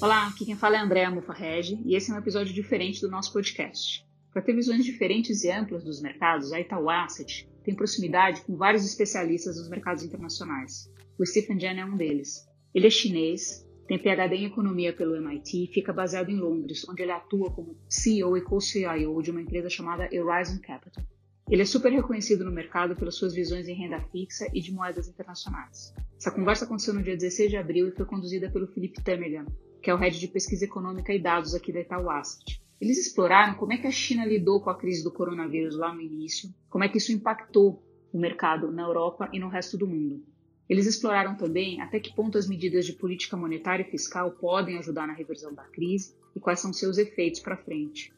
Olá, aqui quem fala é Andréa Mufarrege e esse é um episódio diferente do nosso podcast. Para ter visões diferentes e amplas dos mercados, a Itaú Asset tem proximidade com vários especialistas dos mercados internacionais. O Stephen Jen é um deles. Ele é chinês, tem PhD em economia pelo MIT e fica baseado em Londres, onde ele atua como CEO e co-CIO de uma empresa chamada Horizon Capital. Ele é super reconhecido no mercado pelas suas visões em renda fixa e de moedas internacionais. Essa conversa aconteceu no dia 16 de abril e foi conduzida pelo Felipe Tamerlan, que é o head de pesquisa econômica e dados aqui da Itaú Asset. Eles exploraram como é que a China lidou com a crise do coronavírus lá no início, como é que isso impactou o mercado na Europa e no resto do mundo. Eles exploraram também até que ponto as medidas de política monetária e fiscal podem ajudar na reversão da crise e quais são seus efeitos para frente.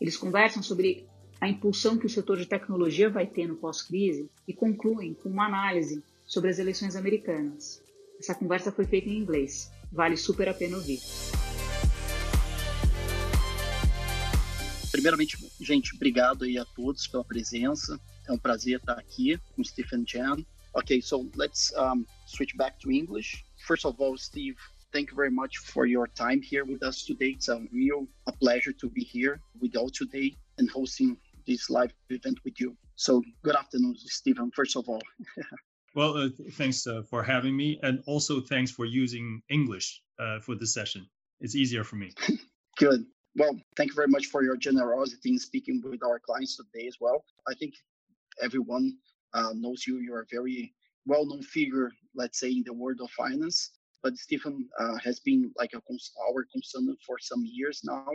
Eles conversam sobre a impulsão que o setor de tecnologia vai ter no pós-crise e concluem com uma análise sobre as eleições americanas. Essa conversa foi feita em inglês. Vale super a pena ouvir. Primeiramente, gente, obrigado aí a todos pela presença. É um prazer estar aqui com Stephen Chan. Okay, so let's um, switch back to English. First of all, Steve, thank you very much for your time here with us today. It's a real a pleasure to be here with all today and hosting this live event with you. So, good afternoon, Stephen, first of all. well, uh, thanks uh, for having me. And also, thanks for using English uh, for this session. It's easier for me. good. Well, thank you very much for your generosity in speaking with our clients today as well. I think everyone uh, knows you. You're a very well-known figure, let's say, in the world of finance. But Stephen uh, has been like a cons- our consultant for some years now,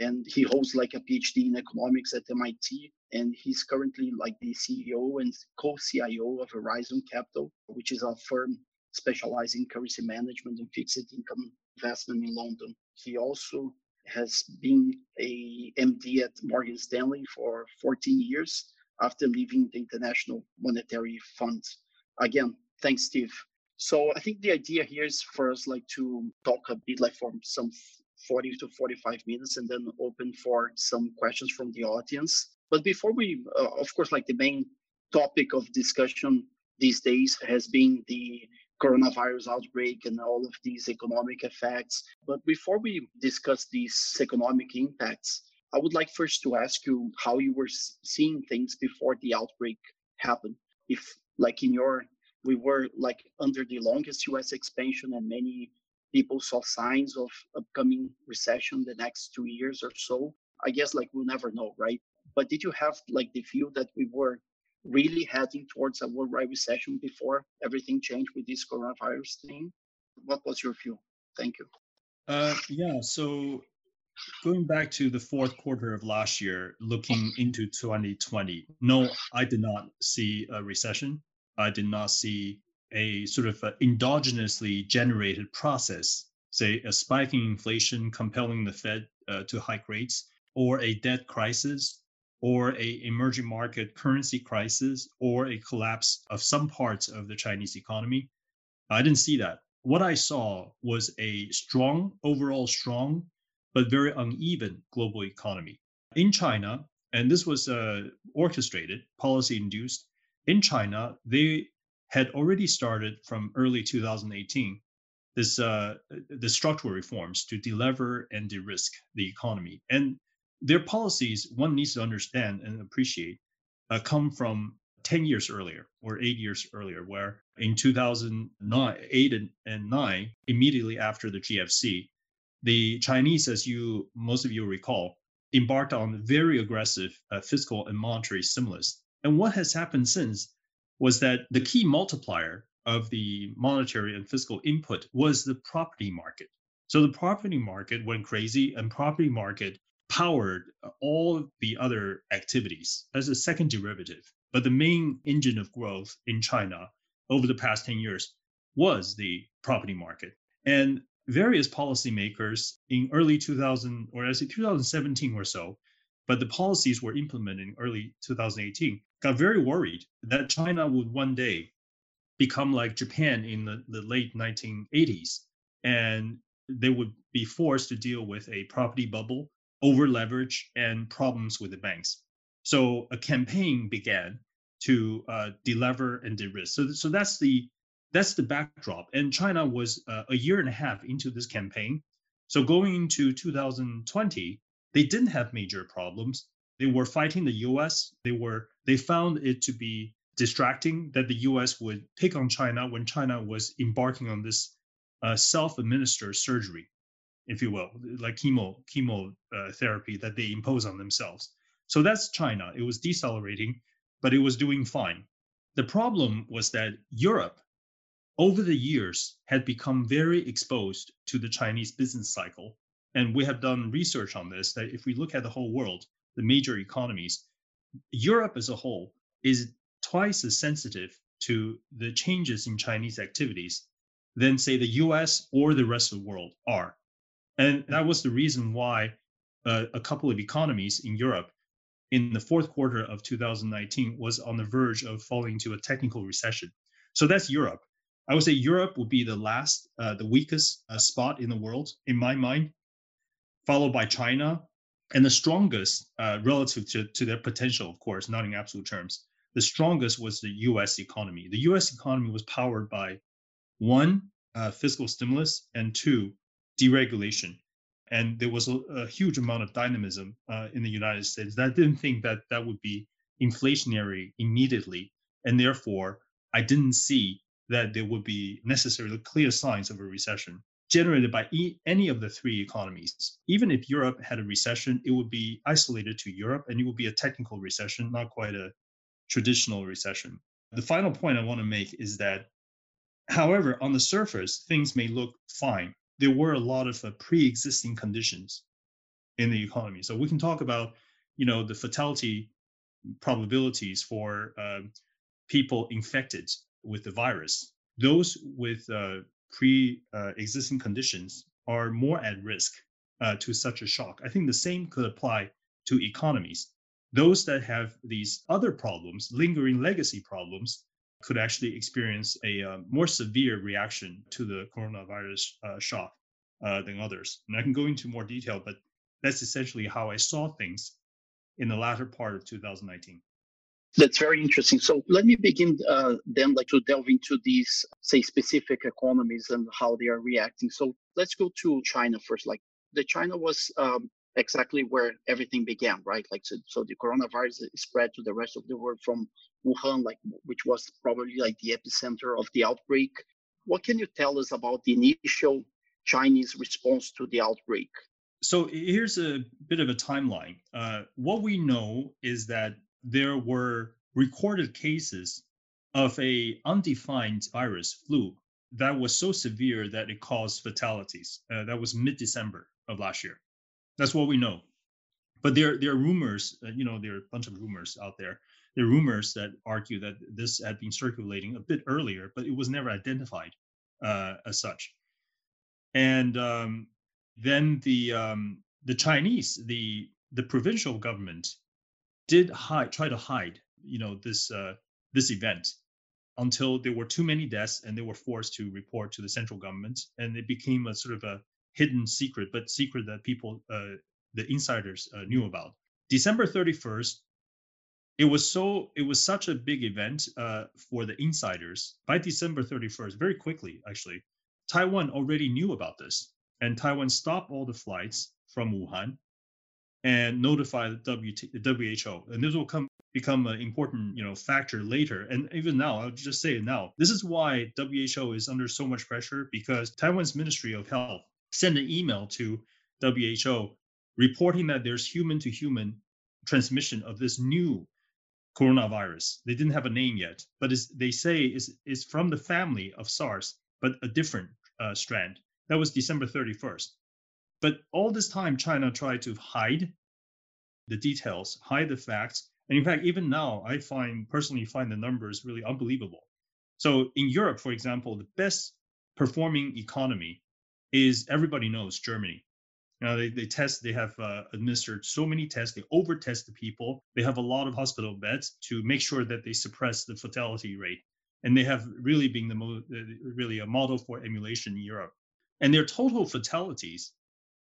and he holds like a PhD in economics at MIT. And he's currently like the CEO and co-CIO of Eurizon Capital, which is a firm specializing in currency management and fixed income investment in London. He also has been a MD at Morgan Stanley for 14 years after leaving the International Monetary Fund. Again, thanks, Steve. So I think the idea here is for us like to talk a bit like for some 40 to 45 minutes and then open for some questions from the audience. But before we, uh, of course, like the main topic of discussion these days has been the coronavirus outbreak and all of these economic effects. But before we discuss these economic impacts, I would like first to ask you how you were seeing things before the outbreak happened. If, like in your, we were like under the longest US expansion and many people saw signs of upcoming recession the next two years or so. I guess like we'll never know, right? But did you have like the view that we were really heading towards a worldwide recession before everything changed with this coronavirus thing? What was your view? Thank you. Uh, yeah, so going back to the fourth quarter of last year, looking into 2020, no, I did not see a recession. I did not see a sort of a endogenously generated process, say a spiking inflation compelling the Fed uh, to hike rates, or a debt crisis, or a emerging market currency crisis, or a collapse of some parts of the Chinese economy. I didn't see that. What I saw was a strong, overall strong but very uneven global economy. In China, and this was uh, orchestrated, policy induced, in China, they had already started from early 2018 this uh, the structural reforms to delever and de-risk the economy. And their policies, one needs to understand and appreciate, uh, come from 10 years earlier or eight years earlier, where in 2009, eight and, and nine, immediately after the GFC, the Chinese, as you most of you recall, embarked on very aggressive uh, fiscal and monetary stimulus. And what has happened since was that the key multiplier of the monetary and fiscal input was the property market. So the property market went crazy, and property market powered all the other activities as a second derivative. But the main engine of growth in China over the past 10 years was the property market. And various policymakers in early 2000 or I say 2017 or so, but the policies were implemented in early 2018, got very worried that China would one day become like Japan in the, the late 1980s. And they would be forced to deal with a property bubble, over leverage, and problems with the banks. So a campaign began to uh, delever and de-risk. So, so that's the that's the backdrop. And China was uh, a year and a half into this campaign. So going into 2020, they didn't have major problems. They were fighting the US. They were they found it to be distracting that the US would pick on China when China was embarking on this uh, self-administered surgery, if you will, like chemo chemo uh, that they impose on themselves. So that's China. It was decelerating, but it was doing fine. The problem was that Europe, over the years, had become very exposed to the Chinese business cycle. And we have done research on this that if we look at the whole world, the major economies, Europe as a whole is twice as sensitive to the changes in Chinese activities than, say, the US or the rest of the world are. And that was the reason why uh, a couple of economies in Europe in the fourth quarter of 2019 was on the verge of falling into a technical recession. So that's Europe. I would say Europe would be the last, uh, the weakest uh, spot in the world, in my mind, followed by China, and the strongest uh, relative to, to their potential, of course, not in absolute terms. The strongest was the US economy. The US economy was powered by one, uh, fiscal stimulus, and two, deregulation and there was a, a huge amount of dynamism uh, in the United States. That I didn't think that that would be inflationary immediately, and therefore I didn't see that there would be necessarily clear signs of a recession generated by e- any of the three economies. Even if Europe had a recession, it would be isolated to Europe, and it would be a technical recession, not quite a traditional recession. The final point I want to make is that, however, on the surface, things may look fine there were a lot of uh, pre-existing conditions in the economy. So we can talk about, you know, the fatality probabilities for uh, people infected with the virus. Those with uh, pre-existing conditions are more at risk uh, to such a shock. I think the same could apply to economies. Those that have these other problems, lingering legacy problems, could actually experience a uh, more severe reaction to the coronavirus uh, shock uh, than others. And I can go into more detail, but that's essentially how I saw things in the latter part of 2019. That's very interesting. So let me begin uh, then, like to delve into these, say, specific economies and how they are reacting. So let's go to China first. Like the China was um, exactly where everything began, right? Like so, so the coronavirus spread to the rest of the world from Wuhan, like which was probably like the epicenter of the outbreak. What can you tell us about the initial Chinese response to the outbreak? So here's a bit of a timeline. Uh, what we know is that there were recorded cases of a undefined virus flu that was so severe that it caused fatalities. Uh, that was mid-December of last year. That's what we know. But there, there are rumors. Uh, you know, there are a bunch of rumors out there. There are rumors that argue that this had been circulating a bit earlier, but it was never identified uh, as such. And um, then the um, the Chinese, the the provincial government, did hide, try to hide, you know, this uh, this event until there were too many deaths and they were forced to report to the central government, and it became a sort of a hidden secret, but secret that people, uh, the insiders, uh, knew about. December 31st, it was so it was such a big event uh, for the insiders. By December 31st, very quickly actually, Taiwan already knew about this, and Taiwan stopped all the flights from Wuhan and notify the WHO. And this will come become an important you know factor later. And even now, I'll just say it now. This is why WHO is under so much pressure because Taiwan's Ministry of Health sent an email to WHO reporting that there's human to human transmission of this new coronavirus. They didn't have a name yet, but they say is is from the family of SARS, but a different uh, strand. That was December 31st. But all this time, China tried to hide the details, hide the facts. And in fact, even now, I find personally find the numbers really unbelievable. So in Europe, for example, the best performing economy is everybody knows Germany. You know, they, they test, they have uh, administered so many tests, they overtest the people. They have a lot of hospital beds to make sure that they suppress the fatality rate and they have really been the mo- really a model for emulation in Europe. And their total fatalities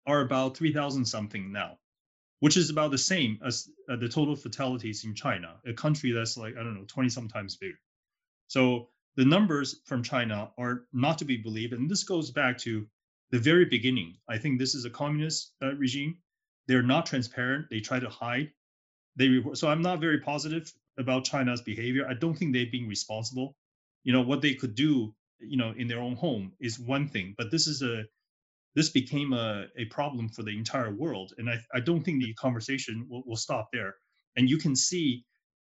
are about 3,000 something now, which is about the same as uh, the total fatalities in China, a country that's like, I don't know, 20 sometimes bigger. So the numbers from China are not to be believed. And this goes back to the very beginning. I think this is a communist uh, regime. They're not transparent. They try to hide. They report. So I'm not very positive about China's behavior. I don't think they're being responsible. You know what they could do, you know, in their own home is one thing, but this is a this became a, a problem for the entire world, and I I don't think the conversation will, will stop there. And you can see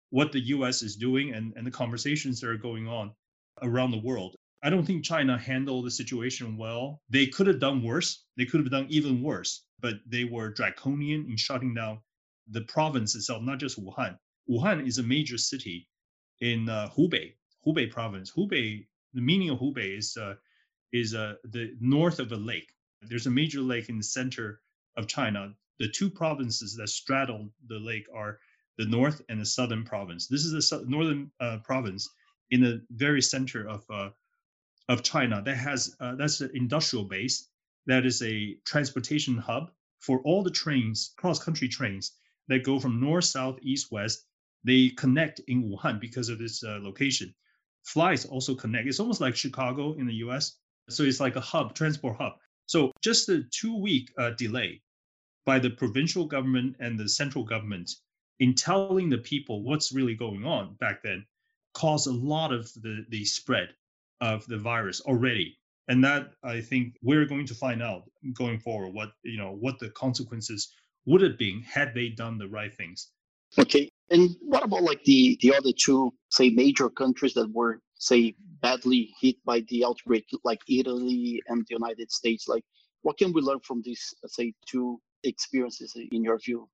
what the U.S. is doing and and the conversations that are going on around the world. I don't think China handled the situation well. They could have done worse. They could have done even worse, but they were draconian in shutting down the province itself, not just Wuhan. Wuhan is a major city in uh, Hubei, Hubei province. Hubei, the meaning of Hubei is uh, is uh, the north of a lake. There's a major lake in the center of China. The two provinces that straddle the lake are the north and the southern province. This is the northern uh, province in the very center of uh, of China that has uh, that's an industrial base that is a transportation hub for all the trains, cross country trains that go from north, south, east, west. They connect in Wuhan because of this uh, location. Flights also connect. It's almost like Chicago in the U.S. So it's like a hub, transport hub. So just the two-week uh, delay by the provincial government and the central government in telling the people what's really going on back then caused a lot of the the spread of the virus already. And that i think we're going to find out going forward what you know what the consequences would have been had they done the right things. Okay. And what about like the the other two say major countries that were say badly hit by the outbreak like italy and the united states like what can we learn from these say two experiences in your view?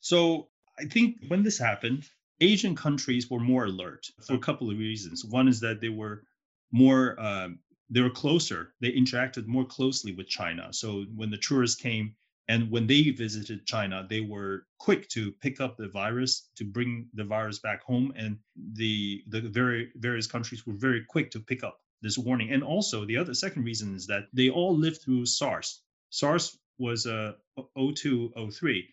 So i think when this happened asian countries were more alert for a couple of reasons. One is that they were more um, they were closer. They interacted more closely with china. So when the tourists came and when they visited china they were quick to pick up the virus to bring the virus back home. And the the very various countries were very quick to pick up this warning. And also the other second reason is that they all lived through sars. Sars was uh 02 03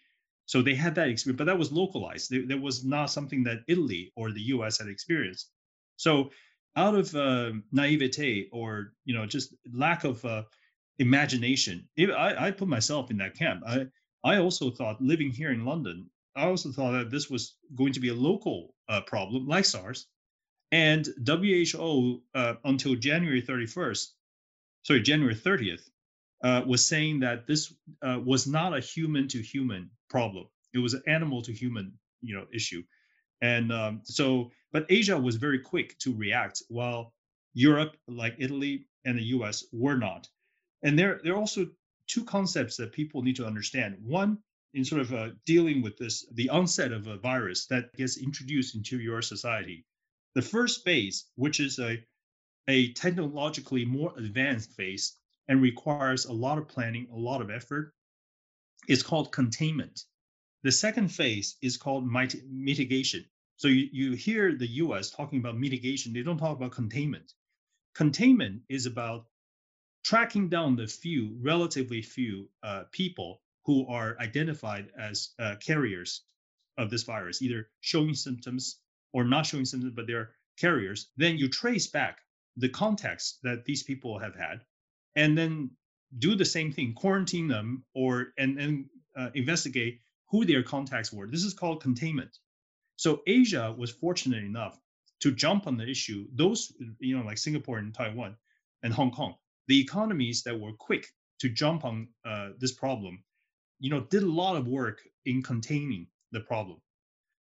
so they had that experience but that was localized. There, there was not something that italy or the us had experienced. So out of uh, naivete or you know just lack of uh, imagination. I, I put myself in that camp. I i also thought living here in london i also thought that this was going to be a local uh, problem like sars. And who uh, until january 31st sorry january 30th uh, was saying that this uh, was not a human to human problem. It was an animal to human you know issue. And um, so, but Asia was very quick to react, while Europe, like Italy and the US, were not. And there, there are also two concepts that people need to understand. One, in sort of uh, dealing with this, the onset of a virus that gets introduced into your society. The first phase, which is a, a technologically more advanced phase and requires a lot of planning, a lot of effort, is called containment. The second phase is called mitigation. So you, you hear the US talking about mitigation, they don't talk about containment. Containment is about tracking down the few, relatively few uh, people who are identified as uh, carriers of this virus, either showing symptoms or not showing symptoms, but they're carriers. Then you trace back the contacts that these people have had, and then do the same thing, quarantine them, or and and uh, investigate who their contacts were. This is called containment. So Asia was fortunate enough to jump on the issue. Those, you know, like Singapore and Taiwan and Hong Kong, the economies that were quick to jump on uh, this problem, you know, did a lot of work in containing the problem.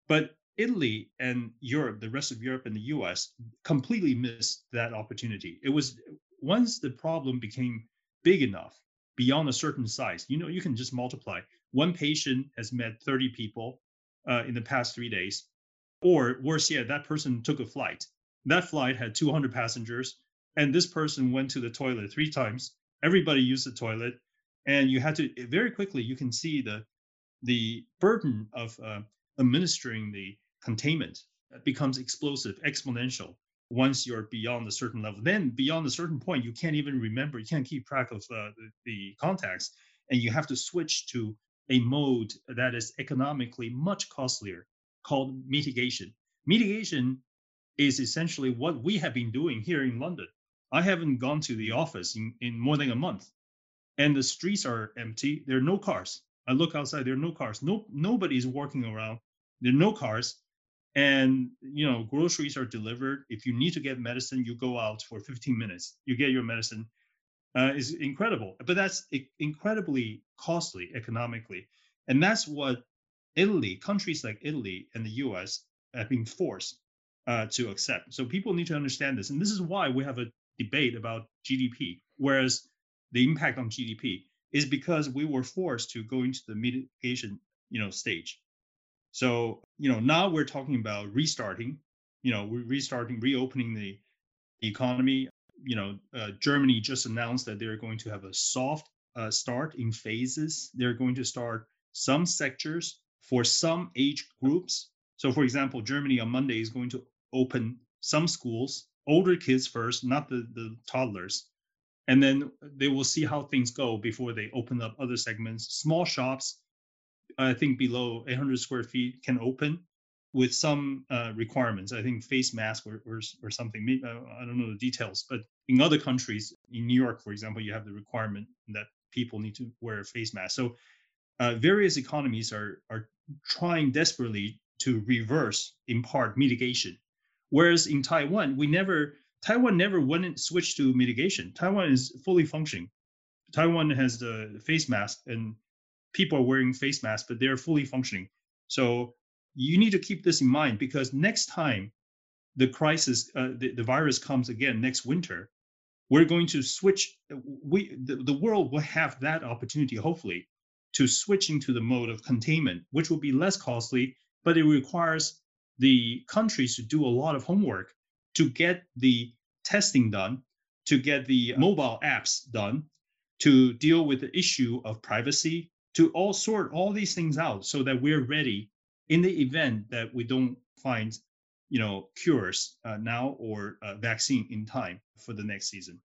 But Italy and Europe, the rest of Europe and the US, completely missed that opportunity. It was once the problem became big enough beyond a certain size, you know, you can just multiply one patient has met 30 people uh, in the past three days. Or worse yet, that person took a flight. That flight had 200 passengers, and this person went to the toilet three times. Everybody used the toilet, and you had to very quickly. You can see the the burden of uh, administering the containment becomes explosive, exponential once you're beyond a certain level. Then beyond a certain point, you can't even remember, you can't keep track of uh, the, the contacts, and you have to switch to a mode that is economically much costlier called mitigation. Mitigation is essentially what we have been doing here in London. I haven't gone to the office in, in more than a month. and the streets are empty. There are no cars. I look outside, there are no cars. No, nobody's walking around. There are no cars. And you know, groceries are delivered. If you need to get medicine, you go out for 15 minutes. You get your medicine. Uh, is incredible, but that's incredibly costly economically, and that's what Italy, countries like Italy and the U.S. have been forced uh, to accept. So people need to understand this, and this is why we have a debate about GDP. Whereas the impact on GDP is because we were forced to go into the mitigation, you know, stage. So, you know, now we're talking about restarting, you know, we're restarting, reopening the economy. You know, uh, Germany just announced that they're going to have a soft uh, start in phases. They're going to start some sectors for some age groups. So, for example, Germany on Monday is going to open some schools, older kids first, not the, the toddlers, and then they will see how things go before they open up other segments. Small shops, I think below 800 square feet can open with some uh, requirements. I think face mask or, or, or something. I don't know the details, but in other countries, in New York, for example, you have the requirement that people need to wear a face mask. So uh, various economies are are trying desperately to reverse, in part, mitigation. Whereas in Taiwan, we never Taiwan never went and switched to mitigation. Taiwan is fully functioning. Taiwan has the face mask and people are wearing face masks, but they're fully functioning. So you need to keep this in mind because next time the crisis, uh, the, the virus comes again next winter, we're going to switch. We the, the world will have that opportunity, hopefully, to switch into the mode of containment, which will be less costly, but it requires the countries to do a lot of homework to get the testing done, to get the mobile apps done, to deal with the issue of privacy, to all sort all these things out so that we're ready in the event that we don't find you know cures uh, now or a vaccine in time for the next season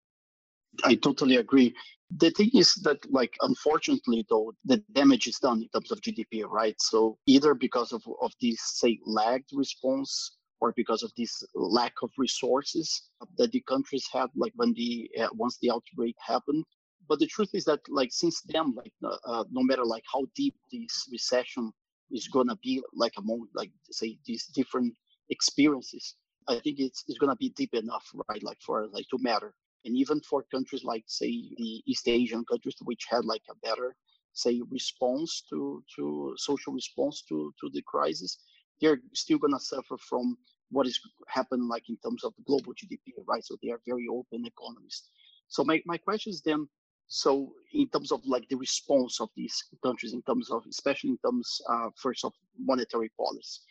i totally agree. The thing is that like unfortunately though the damage is done in terms of gdp right? So either because of, of this say lagged response or because of this lack of resources that the countries had like when the uh, once the outbreak happened. But the truth is that like since then like uh, uh no matter like how deep this recession is gonna be like among like say these different experiences i think it's, it's gonna be deep enough right? Like for like to matter and even for countries like say the east asian countries which had like a better say response to to social response to to the crisis they're still going to suffer from what is happening like in terms of the global GDP, right? So they are very open economies. So my, my question is then, so in terms of like the response of these countries, in terms of, especially in terms uh, first of monetary policy,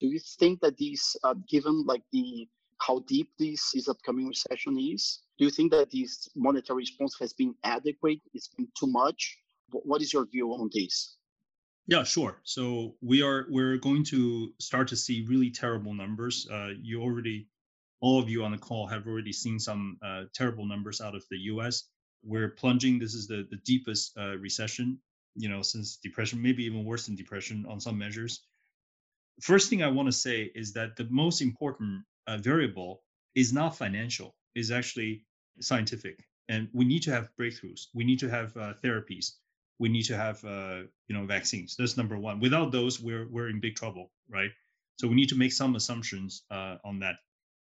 do you think that these, uh, given like the how deep this, this upcoming recession is, do you think that this monetary response has been adequate? It's been too much? What is your view on this? Yeah, sure. So we are we're going to start to see really terrible numbers. Uh, you already, all of you on the call have already seen some uh, terrible numbers out of the U.S. We're plunging. This is the the deepest uh, recession, you know, since depression, maybe even worse than depression on some measures. First thing I want to say is that the most important uh, variable is not financial; is actually scientific, and we need to have breakthroughs. We need to have uh, therapies we need to have uh, you know vaccines. That's number one. Without those, we're we're in big trouble, right? So we need to make some assumptions uh, on that.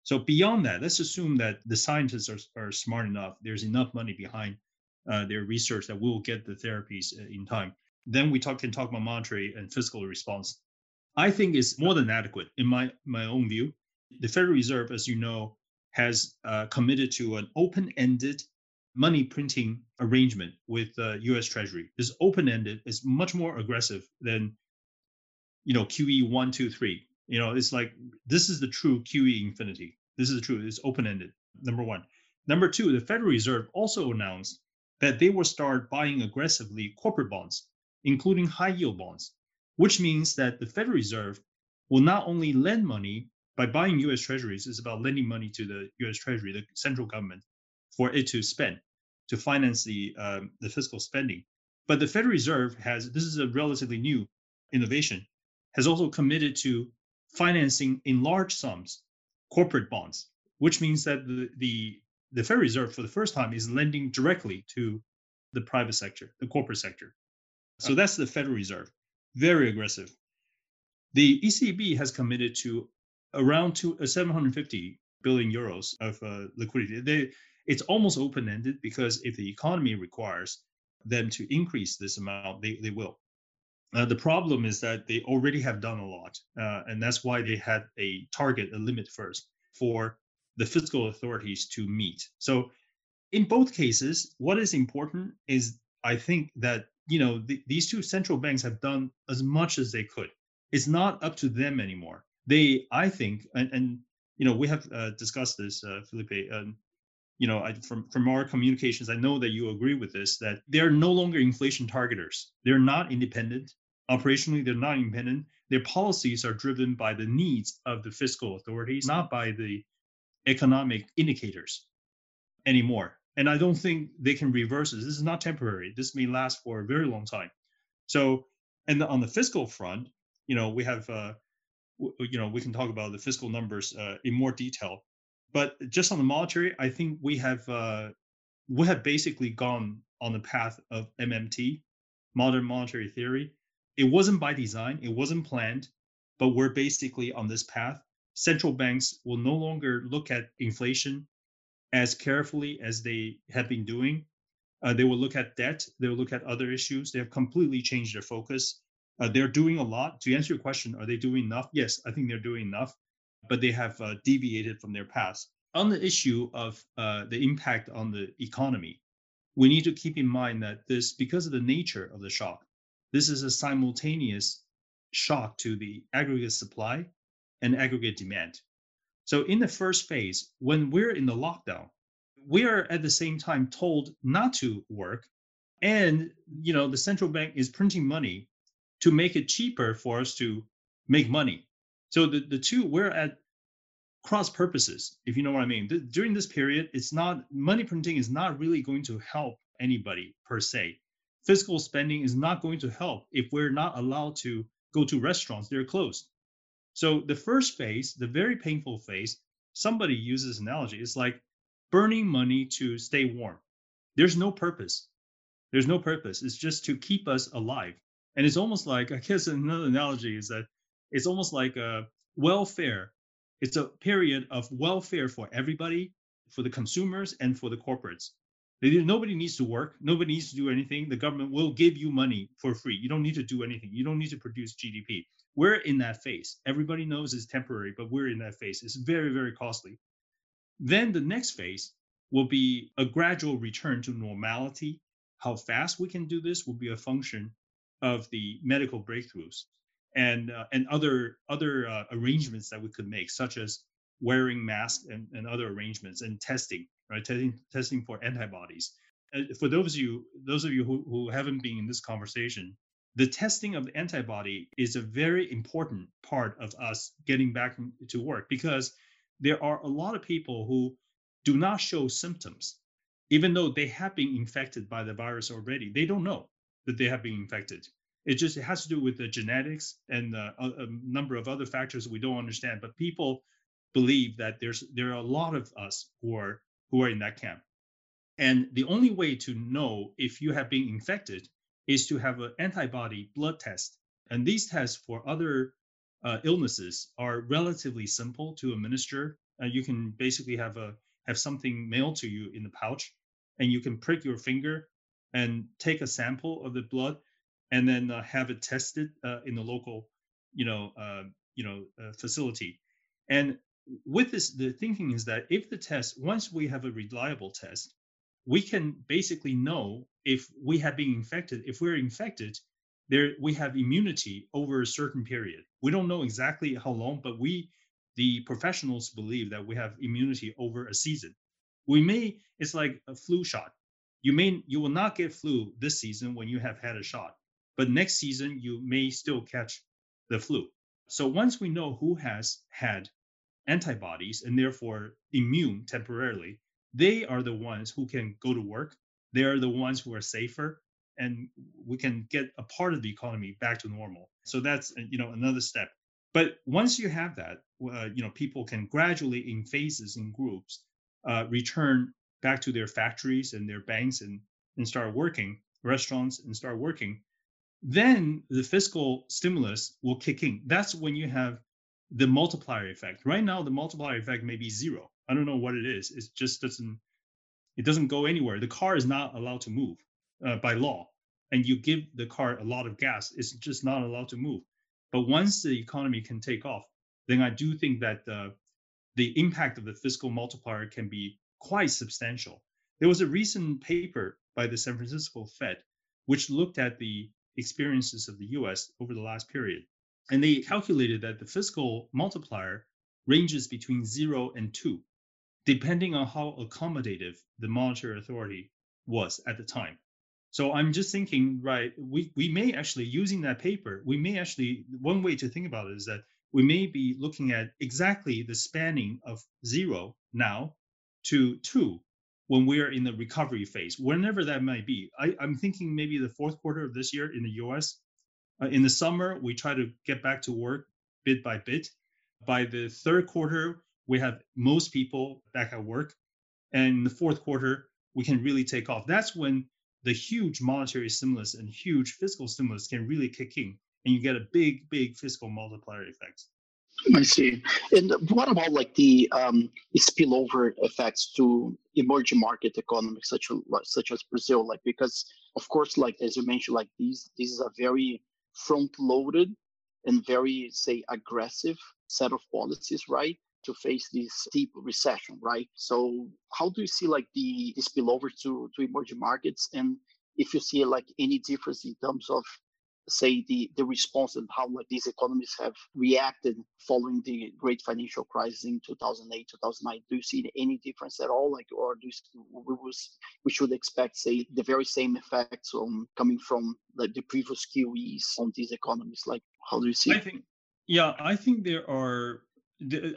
So beyond that, let's assume that the scientists are, are smart enough. There's enough money behind uh, their research that we'll get the therapies uh, in time. Then we talk can talk about monetary and fiscal response. I think is more than adequate in my my own view. The Federal Reserve, as you know, has uh, committed to an open-ended money printing arrangement with the uh, U.S. Treasury is open-ended. It's much more aggressive than you know QE one, two, three. You know, it's like this is the true QE infinity. This is the true. It's open-ended. Number one. Number two, the Federal Reserve also announced that they will start buying aggressively corporate bonds, including high-yield bonds, which means that the Federal Reserve will not only lend money by buying U.S. Treasuries. is about lending money to the U.S. Treasury, the central government, for it to spend to finance the um, the fiscal spending. But the Federal Reserve has this is a relatively new innovation has also committed to financing in large sums corporate bonds, which means that the the the Federal Reserve for the first time is lending directly to the private sector, the corporate sector. So that's the Federal Reserve, very aggressive. The ECB has committed to around two, uh, 750 billion euros of uh, liquidity. They, it's almost open ended because if the economy requires them to increase this amount, they, they will. Uh, the problem is that they already have done a lot, uh, and that's why they had a target, a limit first for the fiscal authorities to meet. So, in both cases, what is important is I think that you know the, these two central banks have done as much as they could. It's not up to them anymore. They, I think, and, and you know, we have uh, discussed this, uh, Felipe. Um, you know, I, from from our communications, I know that you agree with this. That they're no longer inflation targeters. They're not independent. Operationally, they're not independent. Their policies are driven by the needs of the fiscal authorities, not by the economic indicators anymore. And I don't think they can reverse this. This is not temporary. This may last for a very long time. So, and on the fiscal front, you know, we have, uh, you know, we can talk about the fiscal numbers uh, in more detail. But just on the monetary, I think we have uh, we have basically gone on the path of MMT, modern monetary theory. It wasn't by design, it wasn't planned, but we're basically on this path. Central banks will no longer look at inflation as carefully as they have been doing. Uh, they will look at debt, they will look at other issues. They have completely changed their focus. Uh, they're doing a lot. To answer your question, are they doing enough? Yes, I think they're doing enough, but they have uh, deviated from their past. On the issue of uh, the impact on the economy, we need to keep in mind that this, because of the nature of the shock, this is a simultaneous shock to the aggregate supply and aggregate demand. So in the first phase, when we're in the lockdown, we are at the same time told not to work, and you know the central bank is printing money to make it cheaper for us to make money. So the, the two we're at cross purposes, if you know what I mean. The, during this period, it's not money printing is not really going to help anybody per se fiscal spending is not going to help if we're not allowed to go to restaurants, they're closed. So the first phase, the very painful phase, somebody uses analogy, it's like burning money to stay warm. There's no purpose. There's no purpose. It's just to keep us alive. And it's almost like, I guess another analogy is that it's almost like a welfare. It's a period of welfare for everybody, for the consumers and for the corporates. Nobody needs to work. Nobody needs to do anything. The government will give you money for free. You don't need to do anything. You don't need to produce GDP. We're in that phase. Everybody knows it's temporary, but we're in that phase. It's very, very costly. Then the next phase will be a gradual return to normality. How fast we can do this will be a function of the medical breakthroughs and uh, and other other uh, arrangements that we could make, such as wearing masks and, and other arrangements and testing right? Testing testing for antibodies. For those of you those of you who, who haven't been in this conversation, the testing of the antibody is a very important part of us getting back to work because there are a lot of people who do not show symptoms even though they have been infected by the virus already they don't know that they have been infected it just it has to do with the genetics and uh, a, a, number of other factors we don't understand but people believe that there's there are a lot of us who are who are in that camp. And the only way to know if you have been infected is to have an antibody blood test. And these tests for other uh, illnesses are relatively simple to administer. Uh, you can basically have a have something mailed to you in the pouch, and you can prick your finger and take a sample of the blood, and then uh, have it tested uh, in the local, you know, uh, you know, uh, facility. And with this, the thinking is that if the test, once we have a reliable test, we can basically know if we have been infected. If we're infected, there we have immunity over a certain period. We don't know exactly how long, but we, the professionals, believe that we have immunity over a season. We may, it's like a flu shot. You may, you will not get flu this season when you have had a shot, but next season you may still catch the flu. So once we know who has had antibodies and therefore immune temporarily, they are the ones who can go to work. They are the ones who are safer, and we can get a part of the economy back to normal. So that's uh, you know another step. But once you have that, uh, you know people can gradually, in phases, in groups, uh, return back to their factories and their banks and and start working, restaurants and start working, then the fiscal stimulus will kick in. That's when you have the multiplier effect. Right now, the multiplier effect may be zero. I don't know what it is. It just doesn't. It doesn't go anywhere. The car is not allowed to move uh, by law, and you give the car a lot of gas, it's just not allowed to move. But once the economy can take off, then I do think that uh, the impact of the fiscal multiplier can be quite substantial. There was a recent paper by the San Francisco Fed which looked at the experiences of the US over the last period. And they calculated that the fiscal multiplier ranges between zero and two, depending on how accommodative the monetary authority was at the time. So I'm just thinking, right, we, we may actually, using that paper, we may actually, one way to think about it is that we may be looking at exactly the spanning of zero now to two when we are in the recovery phase, whenever that might be. I, am thinking maybe the fourth quarter of this year in the US. Uh, in the summer, we try to get back to work bit by bit. By the third quarter, we have most people back at work. And the fourth quarter, we can really take off. That's when the huge monetary stimulus and huge fiscal stimulus can really kick in, and you get a big, big fiscal multiplier effect. I see. And what about like the um, spillover effects to emerging market economies such as such as Brazil? Like because of course, like as you mentioned, like these these are very front loaded and very say aggressive set of policies, right? To face this deep recession, right? So how do you see like the, the spillover to to emerging markets, and if you see like any difference in terms of say the the response and how these economies have reacted following the great financial crisis in 2008 2009 do you see any difference at all? Like or do you, we, we should expect say the very same effects on coming from like the previous QEs on these economies like how do you see I think yeah I think there are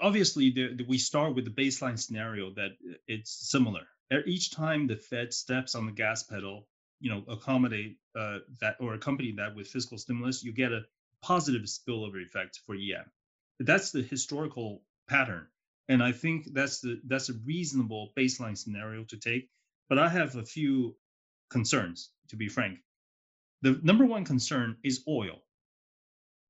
obviously the, the, we start with the baseline scenario that uh, it's similar. Each time the Fed steps on the gas pedal you know accommodate uh, that or accompany that with fiscal stimulus, you get a positive spillover effect for EM. That's the historical pattern, and I think that's the that's a reasonable baseline scenario to take. But I have a few concerns, to be frank. The number one concern is oil.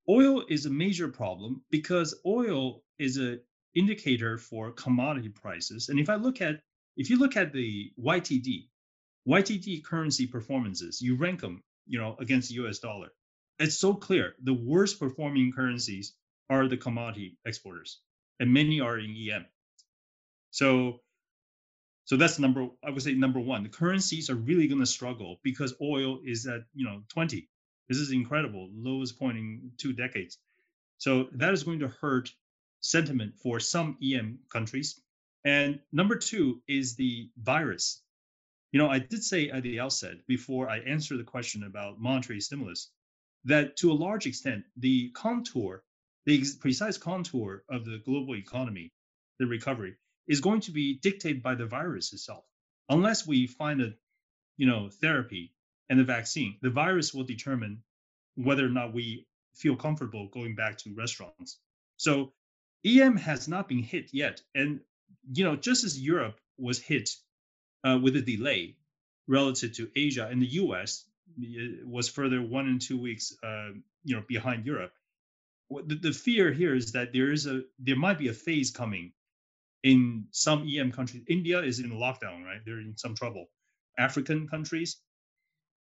Oil is a major problem because oil is an indicator for commodity prices. And if I look at if you look at the YTD, YTD currency performances, you rank them, you know, against the US dollar. It's so clear. The worst performing currencies are the commodity exporters, and many are in EM. So so that's number I would say number one. The currencies are really going to struggle because oil is at, you know, 20. This is incredible, lowest point in two decades. So that is going to hurt sentiment for some EM countries. And number two is the virus you know, I did say at the outset, before I answer the question about monetary stimulus, that to a large extent, the contour, the precise contour of the global economy, the recovery, is going to be dictated by the virus itself. Unless we find a, you know, therapy and a vaccine, the virus will determine whether or not we feel comfortable going back to restaurants. So EM has not been hit yet. And, you know, just as Europe was hit uh, with a delay relative to Asia and the U.S. was further one and two weeks, uh, you know, behind Europe. The, the fear here is that there is a there might be a phase coming in some EM countries. India is in lockdown, right? They're in some trouble. African countries,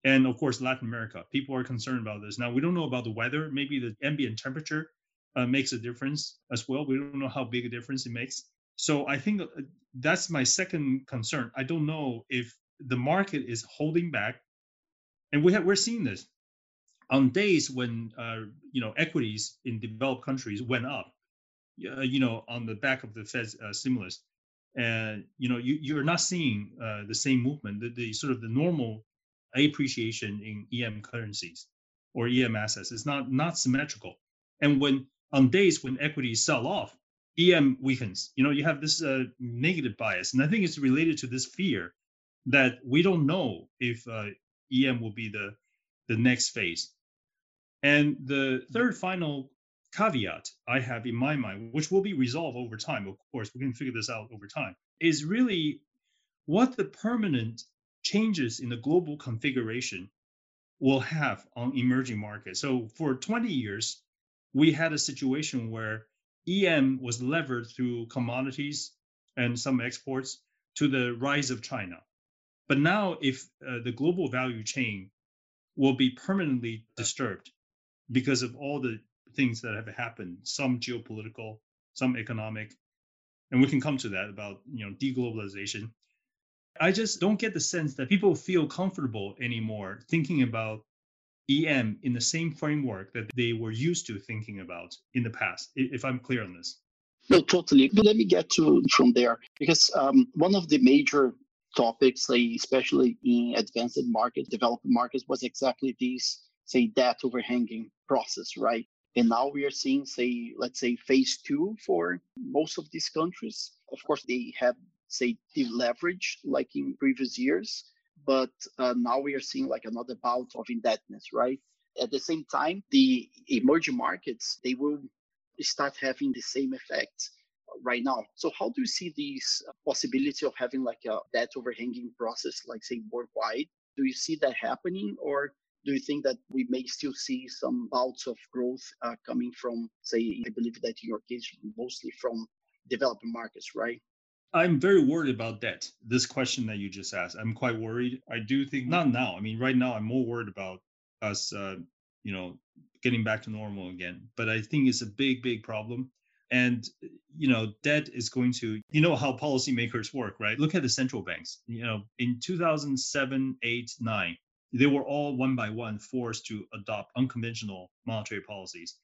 and of course Latin America. People are concerned about this. Now we don't know about the weather. Maybe the ambient temperature uh, makes a difference as well. We don't know how big a difference it makes. So I think uh, that's my second concern. I don't know if the market is holding back, and we have we're seeing this. On days when uh, you know equities in developed countries went up, uh, you know, on the back of the Fed's uh, stimulus, and you know you you're not seeing uh, the same movement, the, the sort of the normal appreciation in EM currencies or EM assets. Is not not symmetrical, and when on days when equities sell off, EM weakens. You know, you have this uh, negative bias, and I think it's related to this fear that we don't know if uh, EM will be the the next phase. And the third final caveat I have in my mind, which will be resolved over time, of course, we can figure this out over time, is really what the permanent changes in the global configuration will have on emerging markets. So for 20 years, we had a situation where EM was levered through commodities and some exports to the rise of China. But now, if uh, the global value chain will be permanently disturbed because of all the things that have happened, some geopolitical, some economic, and we can come to that about you know deglobalization. I just don't get the sense that people feel comfortable anymore thinking about EM in the same framework that they were used to thinking about in the past. If I'm clear on this. No, totally. But let me get to from there because um, one of the major topics, say, especially in advanced market, developed markets, was exactly this, say, debt overhanging process, right? And now we are seeing, say, let's say phase two for most of these countries. Of course, they have, say, the leverage like in previous years, but uh, now we are seeing like another bout of indebtedness, right? At the same time, the emerging markets, they will start having the same effect right now. So how do you see this possibility of having like a debt overhanging process, like say worldwide? Do you see that happening or do you think that we may still see some bouts of growth uh, coming from, say, I believe that in your case, mostly from developing markets, right? I'm very worried about that. This question that you just asked, I'm quite worried. I do think not now. I mean, right now, I'm more worried about us, uh, you know, getting back to normal again. But I think it's a big, big problem. And you know, debt is going to, you know, how policymakers work, right? Look at the central banks. You know, in 2007, 8, 9, they were all one by one forced to adopt unconventional monetary policies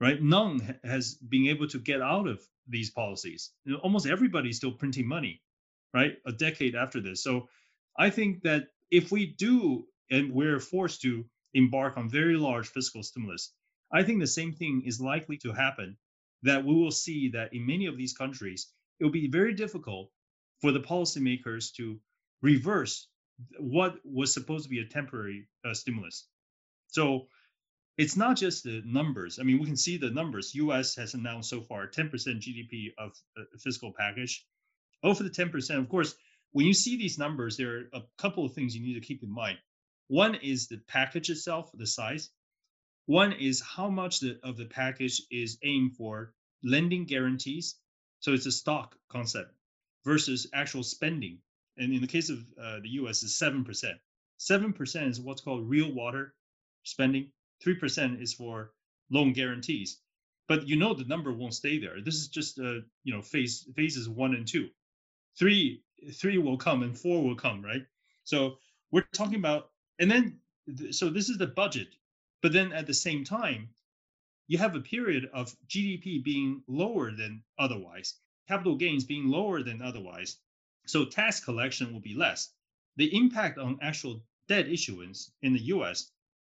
right none has been able to get out of these policies you know, almost everybody's still printing money right a decade after this so i think that if we do and we're forced to embark on very large fiscal stimulus i think the same thing is likely to happen that we will see that in many of these countries it will be very difficult for the policymakers to reverse what was supposed to be a temporary uh, stimulus. So it's not just the numbers. I mean, we can see the numbers. U.S. has announced so far 10% GDP of uh, fiscal package. Over the 10%, of course, when you see these numbers, there are a couple of things you need to keep in mind. One is the package itself, the size. One is how much the, of the package is aimed for lending guarantees. So it's a stock concept versus actual spending and in the case of uh, the U.S., is seven percent. Seven percent is what's called real water spending. Three percent is for loan guarantees. But you know the number won't stay there. This is just uh, you know phase phases one and two. Three three will come and four will come, right? So we're talking about, and then so this is the budget. But then at the same time, you have a period of GDP being lower than otherwise, capital gains being lower than otherwise, so tax collection will be less. The impact on actual debt issuance in the US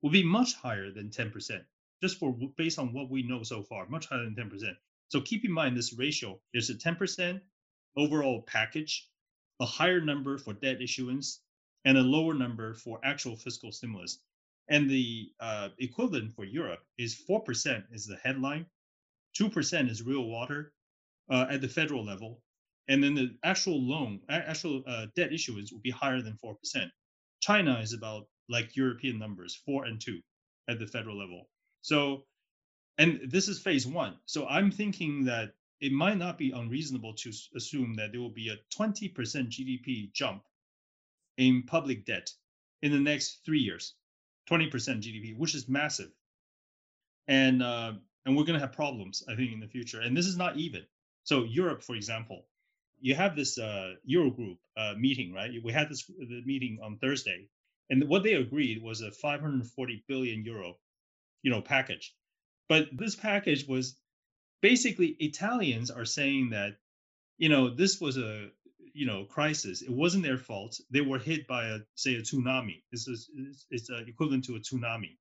will be much higher than 10%, just for based on what we know so far, much higher than 10%. So keep in mind this ratio. There's a 10% overall package, a higher number for debt issuance, and a lower number for actual fiscal stimulus. And the uh, equivalent for Europe is 4% is the headline, 2% is real water uh, at the federal level, and then the actual loan, actual uh, debt issuance will be higher than four percent. China is about like European numbers, four and two at the federal level. So, and this is phase one. So I'm thinking that it might not be unreasonable to assume that there will be a 20% GDP jump in public debt in the next three years, 20% GDP, which is massive. And uh, and we're going to have problems, I think, in the future. And this is not even. So Europe, for example, you have this uh, Eurogroup uh, meeting, right? We had this meeting on Thursday, and what they agreed was a 540 billion euro, you know, package. But this package was basically Italians are saying that, you know, this was a you know crisis. It wasn't their fault. They were hit by a say a tsunami. This is it's uh, equivalent to a tsunami,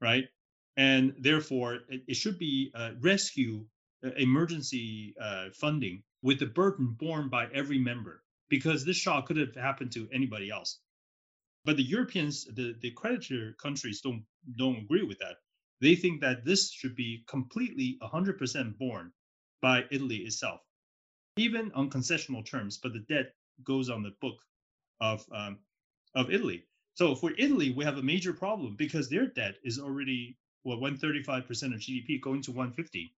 right? And therefore, it, it should be uh, rescue uh, emergency uh, funding with the burden borne by every member because this shock could have happened to anybody else. But the Europeans, the, the creditor countries don't don't agree with that. They think that this should be completely 100% borne by Italy itself, even on concessional terms. But the debt goes on the book of um, of Italy. So for Italy, we have a major problem because their debt is already well 135% of GDP going to 150.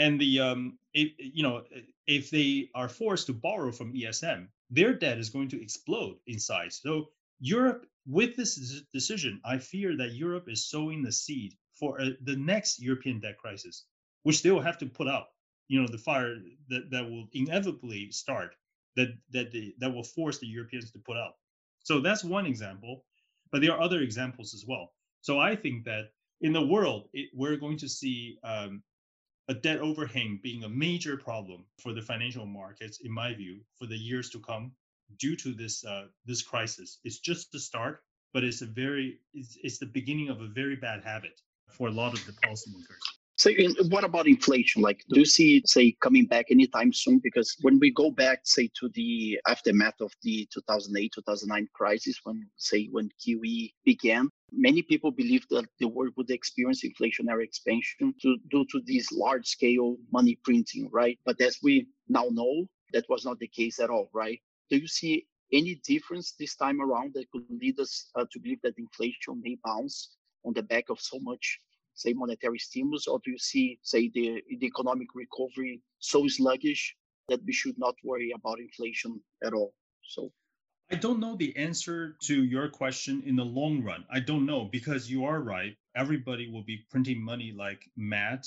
And the um, if, you know if they are forced to borrow from ESM, their debt is going to explode in size. So Europe, with this decision, I fear that Europe is sowing the seed for uh, the next European debt crisis, which they will have to put out. You know, the fire that, that will inevitably start, that that the, that will force the Europeans to put out. So that's one example, but there are other examples as well. So I think that in the world, it, we're going to see um, a debt overhang being a major problem for the financial markets, in my view, for the years to come, due to this uh, this crisis. It's just the start, but it's a very it's, it's the beginning of a very bad habit for a lot of the policymakers. So, what about inflation? Like, do you see it, say, coming back anytime soon? Because when we go back, say, to the aftermath of the 2008 2009 crisis, when, say, when QE began, many people believed that the world would experience inflationary expansion to, due to this large scale money printing, right? But as we now know, that was not the case at all, right? Do you see any difference this time around that could lead us uh, to believe that inflation may bounce on the back of so much say monetary stimulus, or do you see, say, the, the economic recovery so sluggish that we should not worry about inflation at all? So I don't know the answer to your question in the long run. I don't know because you are right. Everybody will be printing money like mad.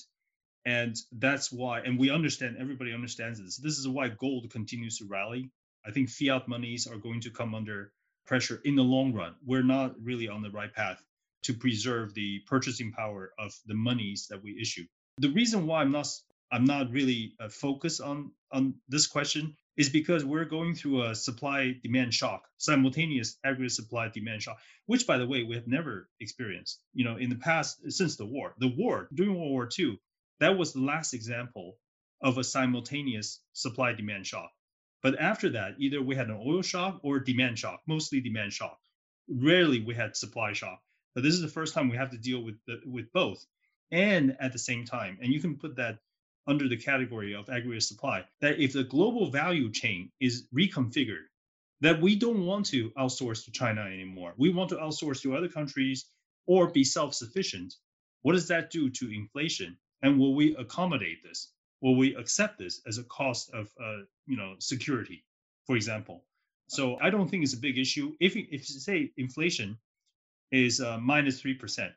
And that's why, and we understand, everybody understands this. This is why gold continues to rally. I think fiat monies are going to come under pressure in the long run. We're not really on the right path to preserve the purchasing power of the monies that we issue. The reason why I'm not I'm not really uh, focused on on this question is because we're going through a supply demand shock, simultaneous aggregate supply demand shock, which by the way we have never experienced. You know, in the past since the war, the war during World War II, that was the last example of a simultaneous supply demand shock. But after that, either we had an oil shock or demand shock, mostly demand shock. Rarely we had supply shock. But this is the first time we have to deal with the, with both and at the same time. And you can put that under the category of aggregate supply that if the global value chain is reconfigured, that we don't want to outsource to China anymore. We want to outsource to other countries or be self-sufficient. What does that do to inflation? And will we accommodate this? Will we accept this as a cost of, uh, you know, security, for example? So I don't think it's a big issue. If if say inflation is uh, minus 3%.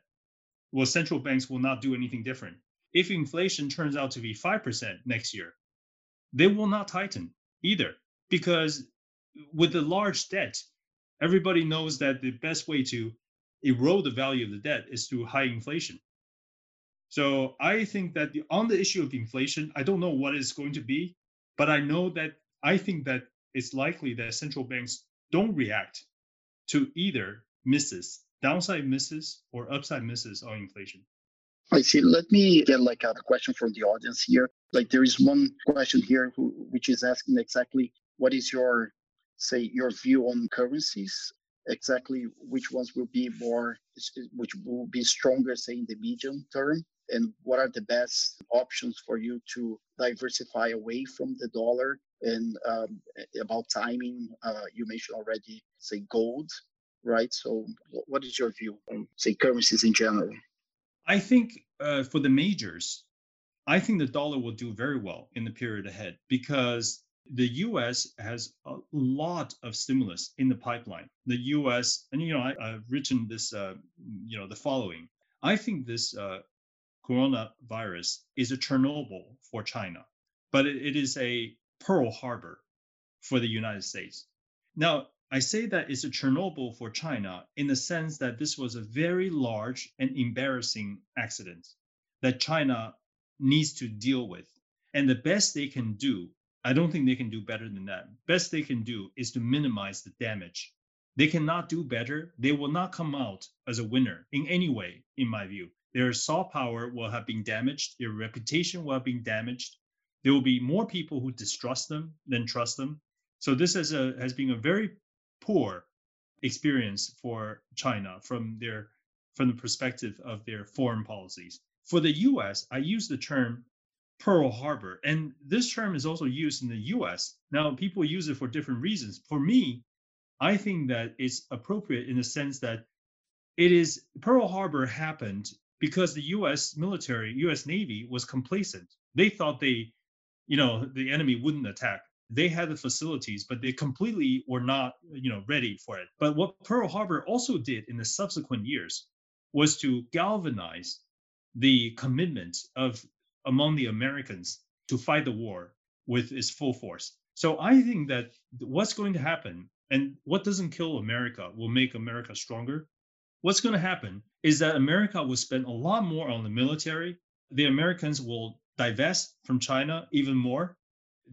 Well, central banks will not do anything different. If inflation turns out to be 5% next year, they will not tighten either because with the large debt, everybody knows that the best way to erode the value of the debt is through high inflation. So I think that the, on the issue of inflation, I don't know what it's going to be, but I know that I think that it's likely that central banks don't react to either misses downside misses or upside misses on inflation? I see. Let me get like a question from the audience here. Like there is one question here who, which is asking exactly what is your say your view on currencies exactly which ones will be more which will be stronger say in the medium term and what are the best options for you to diversify away from the dollar and um, about timing uh, you mentioned already say gold right? So, what is your view on, say, currencies in general? I think uh, for the majors, I think the dollar will do very well in the period ahead because the U.S. has a lot of stimulus in the pipeline. The U.S. and you know I, have written this, uh, you know, the following. I think this uh, coronavirus is a Chernobyl for China, but it, is a Pearl Harbor for the United States. Now, I say that it's a Chernobyl for China in the sense that this was a very large and embarrassing accident that China needs to deal with. And the best they can do, I don't think they can do better than that. Best they can do is to minimize the damage. They cannot do better. They will not come out as a winner in any way, in my view. Their soft power will have been damaged. Their reputation will have been damaged. There will be more people who distrust them than trust them. So this is a, has been a very poor experience for China from their from the perspective of their foreign policies. For the US, I use the term Pearl Harbor, and this term is also used in the US. Now, people use it for different reasons. For me, I think that it's appropriate in the sense that it is Pearl Harbor happened because the U.S. military, U.S. Navy was complacent. They thought they, you know, the enemy wouldn't attack. They had the facilities, but they completely were not, you know, ready for it. But what Pearl Harbor also did in the subsequent years was to galvanize the commitment of among the Americans to fight the war with its full force. So I think that what's going to happen and what doesn't kill America will make America stronger. What's going to happen is that America will spend a lot more on the military. The Americans will divest from China even more.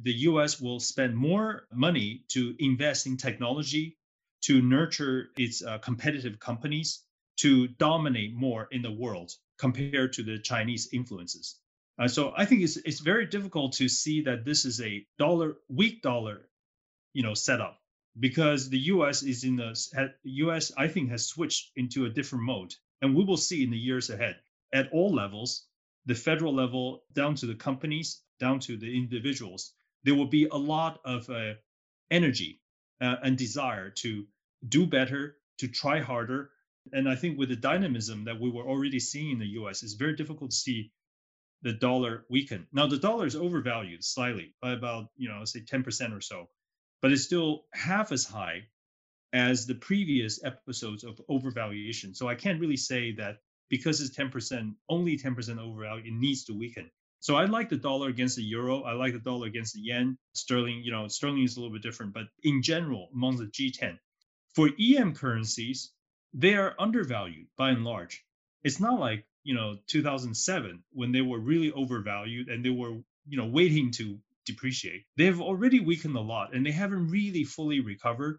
The US will spend more money to invest in technology, to nurture its uh, competitive companies, to dominate more in the world compared to the Chinese influences. Uh, so I think it's it's very difficult to see that this is a dollar weak dollar, you know, setup because the U.S. is in the U.S. I think has switched into a different mode, and we will see in the years ahead at all levels, the federal level down to the companies, down to the individuals, there will be a lot of uh, energy uh, and desire to do better, to try harder, and I think with the dynamism that we were already seeing in the U.S., it's very difficult to see the dollar weaken. Now the dollar is overvalued slightly by about you know say 10% or so but it's still half as high as the previous episodes of overvaluation. So I can't really say that because it's 10%, only 10% overvalued, it needs to weaken. So I like the dollar against the euro. I like the dollar against the yen. Sterling, you know, sterling is a little bit different, but in general, among the G10, for EM currencies, they are undervalued by and large. It's not like, you know, 2007 when they were really overvalued and they were, you know, waiting to depreciate. They've already weakened a lot and they haven't really fully recovered.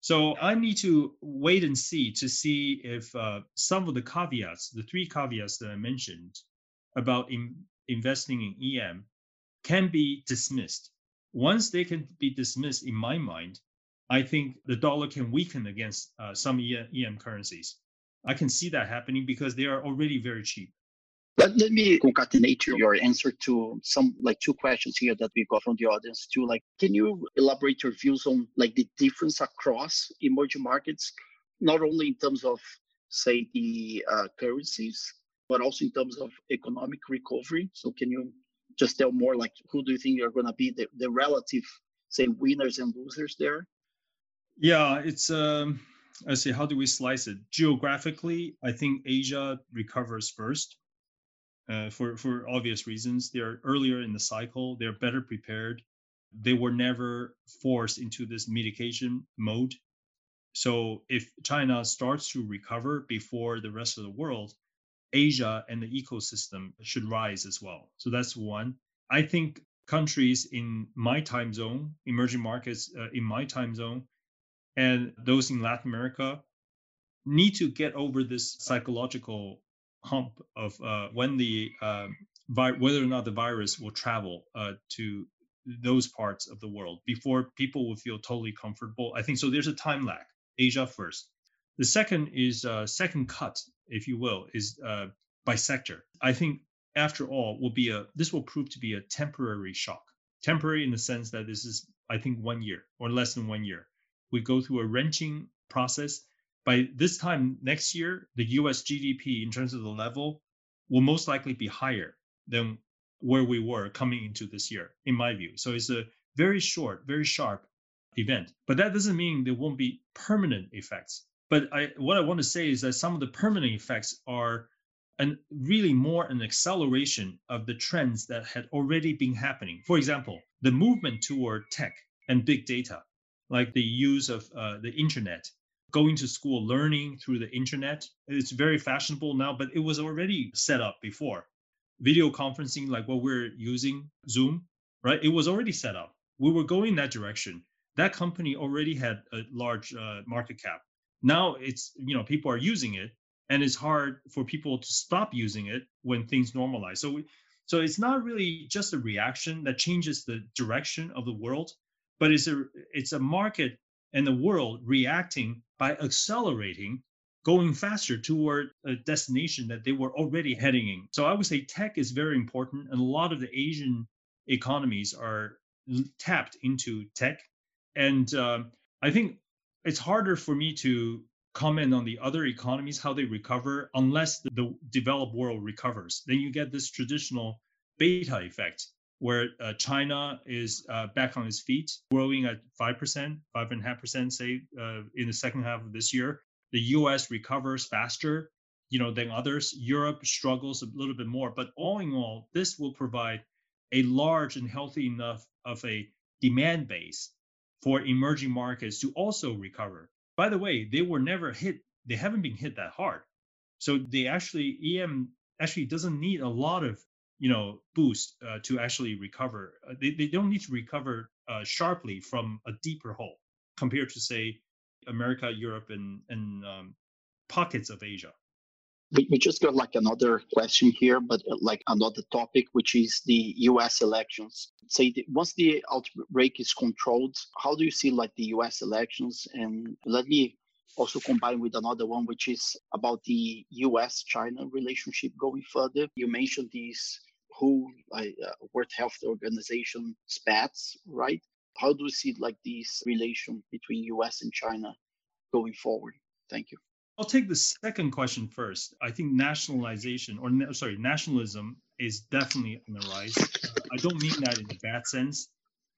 So I need to wait and see to see if uh, some of the caveats, the three caveats that I mentioned about in, investing in EM, can be dismissed. Once they can be dismissed, in my mind, I think the dollar can weaken against uh, some EM currencies. I can see that happening because they are already very cheap. Let, let me concatenate your answer to some like two questions here that we got from the audience too. Like, can you elaborate your views on like the difference across emerging markets, not only in terms of say the uh, currencies, but also in terms of economic recovery? So can you just tell more like who do you think are going to be the, the relative say winners and losers there? Yeah, it's um I say how do we slice it? Geographically, I think Asia recovers first uh, for for obvious reasons. They're earlier in the cycle. They're better prepared. They were never forced into this mitigation mode. So if China starts to recover before the rest of the world, Asia and the ecosystem should rise as well. So that's one. I think countries in my time zone, emerging markets uh, in my time zone, and those in Latin America need to get over this psychological hump of uh, when the vi- whether or not the virus will travel uh, to those parts of the world before people will feel totally comfortable. I think so. There's a time lag. Asia first. The second is uh, second cut, if you will, is uh, by sector. I think after all will be a this will prove to be a temporary shock. Temporary in the sense that this is I think one year or less than one year. We go through a wrenching process by this time next year, the US GDP in terms of the level will most likely be higher than where we were coming into this year, in my view. So it's a very short, very sharp event. But that doesn't mean there won't be permanent effects. But I, what I want to say is that some of the permanent effects are and really more an acceleration of the trends that had already been happening. For example, the movement toward tech and big data, like the use of uh, the internet going to school, learning through the internet. It's very fashionable now, but it was already set up before. Video conferencing, like what we're using, Zoom, right? It was already set up. We were going that direction. That company already had a large uh, market cap. Now it's, you know, people are using it and it's hard for people to stop using it when things normalize. So, we, so it's not really just a reaction that changes the direction of the world, but it's a it's a market and the world reacting by accelerating, going faster toward a destination that they were already heading in. So I would say tech is very important, and a lot of the Asian economies are tapped into tech. And um, I think it's harder for me to comment on the other economies how they recover unless the, the developed world recovers. Then you get this traditional beta effect where uh, China is uh, back on its feet, growing at 5%, 5.5%, say, uh, in the second half of this year. The US recovers faster, you know, than others. Europe struggles a little bit more. But all in all, this will provide a large and healthy enough of a demand base for emerging markets to also recover. By the way, they were never hit, they haven't been hit that hard. So they actually, EM actually doesn't need a lot of you know boost uh, to actually recover. Uh, they, they don't need to recover uh, sharply from a deeper hole compared to say America, Europe, and and um, pockets of Asia. We, we just got like another question here, but uh, like another topic, which is the U.S. elections. Say the, once the outbreak is controlled, how do you see like the U.S. elections? And let me also combine with another one, which is about the U.S.-China relationship going further. You mentioned these WHO, like, uh, World Health Organization, spats, right? How do you see like this relation between U.S. and China going forward? Thank you. I'll take the second question first. I think nationalization, or sorry, nationalism is definitely on the rise. Uh, I don't mean that in a bad sense.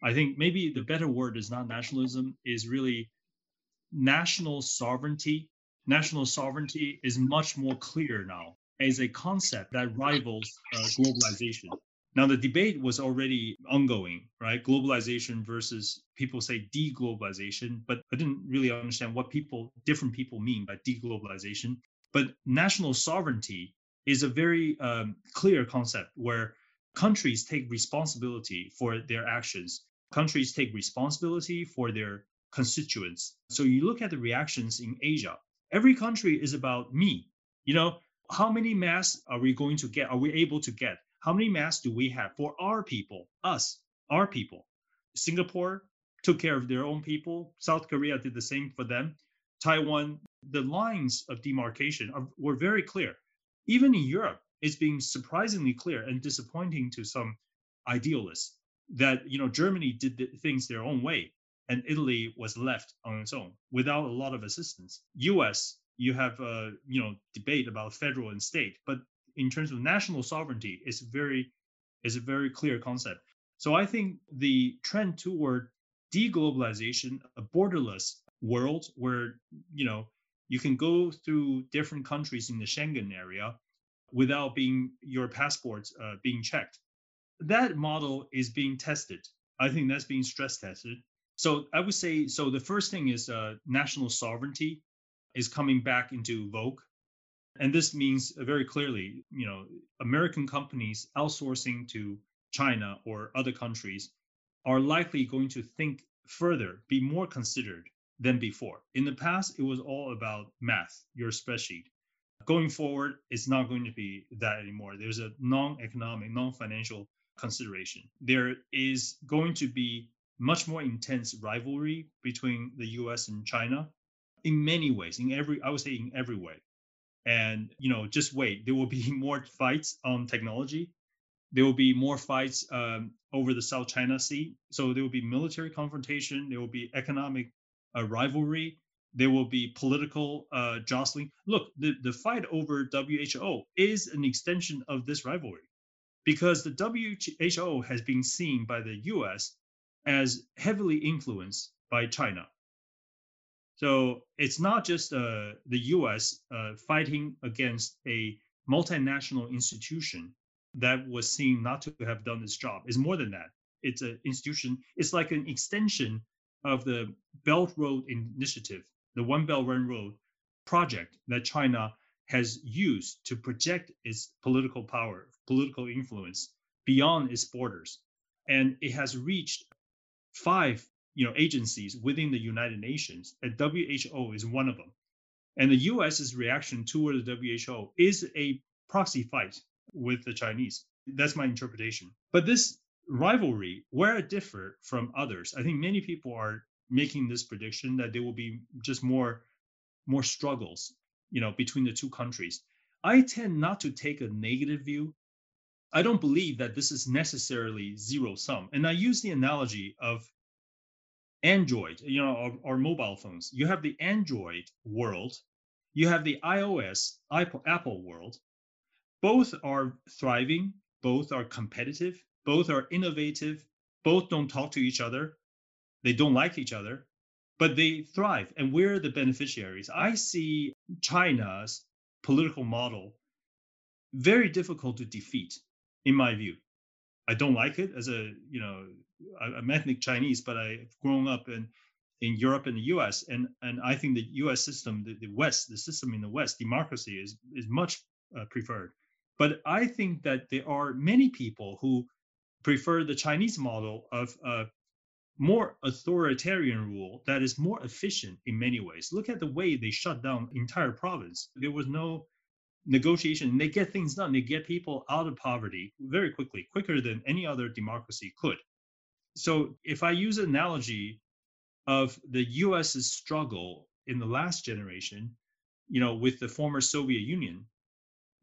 I think maybe the better word is not nationalism, is really national sovereignty. National sovereignty is much more clear now as a concept that rivals uh, globalization. Now, the debate was already ongoing, right? Globalization versus people say deglobalization, but I didn't really understand what people, different people mean by deglobalization. But national sovereignty is a very um, clear concept where countries take responsibility for their actions. Countries take responsibility for their constituents. So you look at the reactions in Asia. Every country is about me. You know, how many masks are we going to get? Are we able to get? How many masks do we have for our people, us, our people? Singapore took care of their own people. South Korea did the same for them. Taiwan, the lines of demarcation are, were very clear. Even in Europe, it's being surprisingly clear and disappointing to some idealists that you know Germany did things their own way and Italy was left on its own without a lot of assistance. U.S you have a you know debate about federal and state, but in terms of national sovereignty, it's very is a very clear concept. So I think the trend toward deglobalization, a borderless world where you know you can go through different countries in the Schengen area without being your passports uh, being checked. That model is being tested. I think that's being stress tested. So I would say so. The first thing is uh, national sovereignty is coming back into vogue. And this means uh, very clearly, you know, American companies outsourcing to China or other countries are likely going to think further, be more considered than before. In the past, it was all about math, your spreadsheet. Going forward, it's not going to be that anymore. There's a non economic, non financial consideration. There is going to be much more intense rivalry between the US and China in many ways, in every, I would say in every way. And, you know, just wait, there will be more fights on technology. There will be more fights um, over the South China Sea. So there will be military confrontation. There will be economic uh, rivalry. There will be political uh, jostling. Look, the, the fight over WHO is an extension of this rivalry because the WHO has been seen by the US as heavily influenced by China. So it's not just uh, the US uh, fighting against a multinational institution that was seen not to have done its job. It's more than that. It's an institution, it's like an extension of the Belt Road Initiative, the One Belt One Road project that China has used to project its political power, political influence beyond its borders. And it has reached five you know agencies within the United Nations, and WHO is one of them. And the U.S.'s reaction toward the WHO is a proxy fight with the Chinese. That's my interpretation. But this rivalry, where it differ from others, I think many people are making this prediction that there will be just more more struggles, you know, between the two countries. I tend not to take a negative view. I don't believe that this is necessarily zero sum. And I use the analogy of Android, you know, or, or mobile phones. You have the Android world, you have the iOS, Apple, Apple world. Both are thriving, both are competitive, both are innovative, both don't talk to each other, they don't like each other, but they thrive, and we're the beneficiaries. I see China's political model very difficult to defeat, in my view. I don't like it as a you know I'm ethnic Chinese, but I've grown up in in Europe and the U.S. and and I think the U.S. system, the, the West, the system in the West, democracy is is much uh, preferred. But I think that there are many people who prefer the Chinese model of uh, more authoritarian rule that is more efficient in many ways. Look at the way they shut down entire province. There was no negotiation. They get things done. They get people out of poverty very quickly, quicker than any other democracy could. So if I use an analogy of the US's struggle in the last generation, you know, with the former Soviet Union,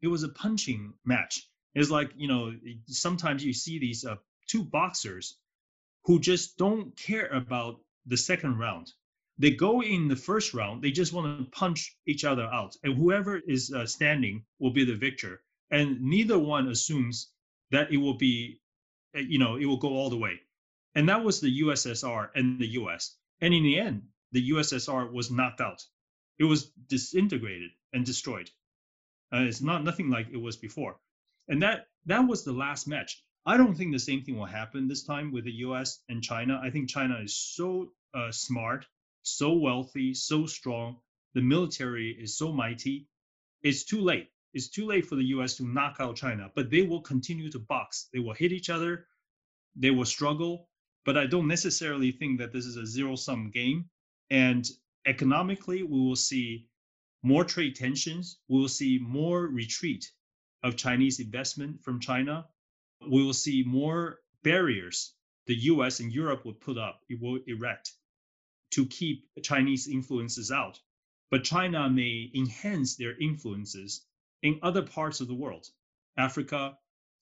it was a punching match. It's like, you know, sometimes you see these uh, two boxers who just don't care about the second round. They go in the first round, they just want to punch each other out, and whoever is uh, standing will be the victor. And neither one assumes that it will be, uh, you know, it will go all the way. And that was the USSR and the US. And in the end, the USSR was knocked out. It was disintegrated and destroyed. Uh, it's not nothing like it was before. And that that was the last match. I don't think the same thing will happen this time with the US and China. I think China is so uh, smart, so wealthy, so strong. The military is so mighty. It's too late. It's too late for the US to knock out China, but they will continue to box. They will hit each other. They will struggle. But I don't necessarily think that this is a zero sum game. And economically, we will see more trade tensions. We will see more retreat of Chinese investment from China we will see more barriers the US and Europe will put up, it will erect to keep Chinese influences out. But China may enhance their influences in other parts of the world. Africa,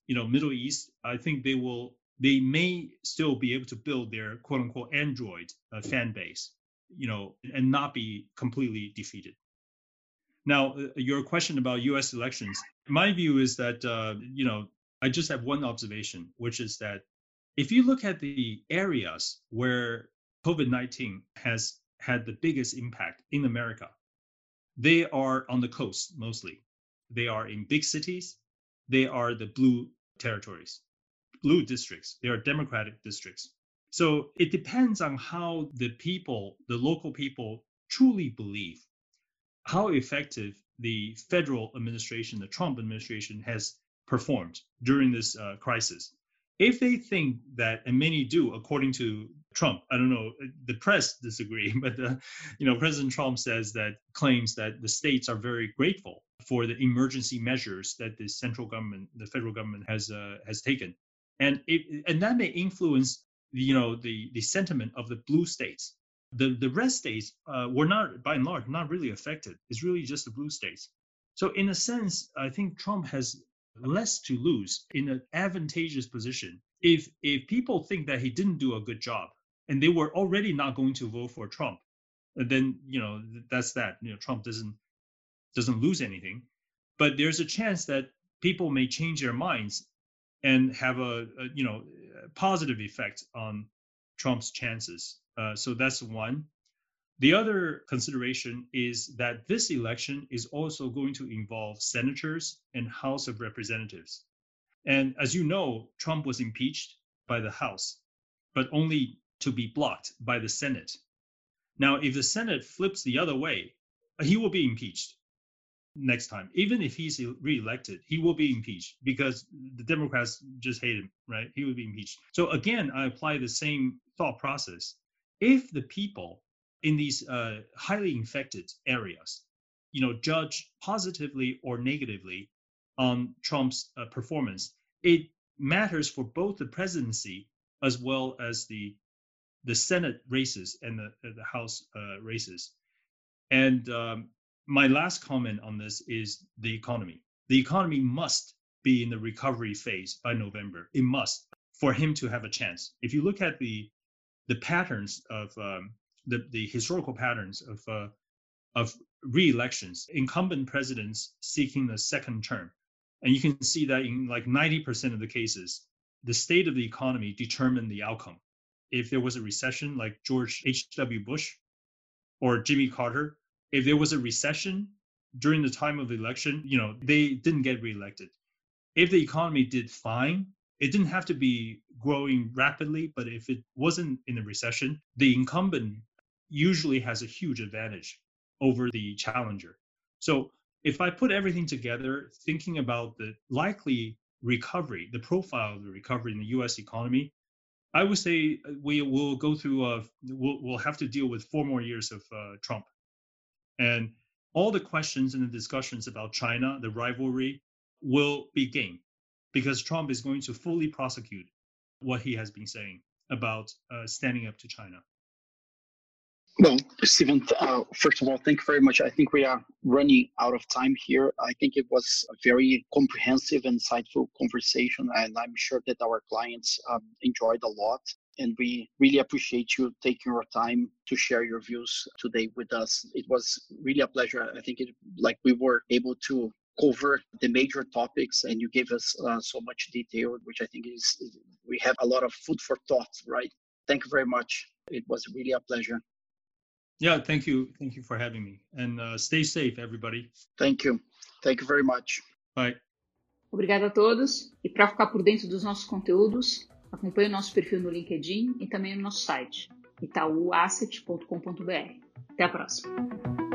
you know, Middle East, I think they will they may still be able to build their quote unquote Android uh, fan base, you know, and not be completely defeated. Now, uh, your question about U.S. elections, my view is that uh, you know I just have one observation, which is that if you look at the areas where COVID 19 has had the biggest impact in America, they are on the coast mostly. They are in big cities. They are the blue territories, blue districts. They are Democratic districts. So it depends on how the people, the local people, truly believe how effective the federal administration, the Trump administration, has performed during this uh, crisis. If they think that, and many do, according to Trump, I don't know, the press disagree, but uh, you know, President Trump says that claims that the states are very grateful for the emergency measures that the central government, the federal government has uh, has taken, and it, and that may influence you know the the sentiment of the blue states. The the red states uh, were not, by and large, not really affected. It's really just the blue states. So in a sense, I think Trump has less to lose in an advantageous position. If if people think that he didn't do a good job and they were already not going to vote for Trump, then you know that's that. You know Trump doesn't doesn't lose anything, but there's a chance that people may change their minds and have a, a you know positive effect on Trump's chances. Uh, so that's one. The other consideration is that this election is also going to involve senators and House of Representatives. And as you know, Trump was impeached by the House, but only to be blocked by the Senate. Now, if the Senate flips the other way, he will be impeached next time. Even if he's reelected, he will be impeached because the Democrats just hate him, right? He will be impeached. So again, I apply the same thought process. If the people in these uh, highly infected areas, you know, judge positively or negatively on Trump's uh, performance. It matters for both the presidency as well as the the Senate races and the, the House uh, races. And um, my last comment on this is the economy. The economy must be in the recovery phase by November. It must for him to have a chance. If you look at the the patterns of um, the, the historical patterns of uh, of re-elections, incumbent presidents seeking a second term. And you can see that in like 90% of the cases, the state of the economy determined the outcome. If there was a recession like George H.W. Bush or Jimmy Carter, if there was a recession during the time of the election, you know, they didn't get reelected. If the economy did fine, it didn't have to be growing rapidly, but if it wasn't in a recession, the incumbent usually has a huge advantage over the challenger. So if I put everything together, thinking about the likely recovery, the profile of the recovery in the U.S. economy, I would say we will go through. A, we'll, we'll have to deal with four more years of uh, Trump, and all the questions and the discussions about China, the rivalry, will be game because Trump is going to fully prosecute what he has been saying about uh, standing up to China. Well, Stephen, uh, first of all, thank you very much. I think we are running out of time here. I think it was a very comprehensive, and insightful conversation, and I'm sure that our clients um, enjoyed a lot. And we really appreciate you taking your time to share your views today with us. It was really a pleasure. I think it like we were able to cover the major topics and you gave us uh, so much detail which i think is, is we have a lot of food for thought right thank you very much it was really a pleasure yeah, thank you. Thank you for having me. And uh, stay safe, everybody. Thank you. Thank you very much. Bye. Obrigada a todos. E para ficar por dentro dos nossos conteúdos, acompanhe o nosso perfil no LinkedIn e também no nosso site, itauasset.com.br. Até a próxima.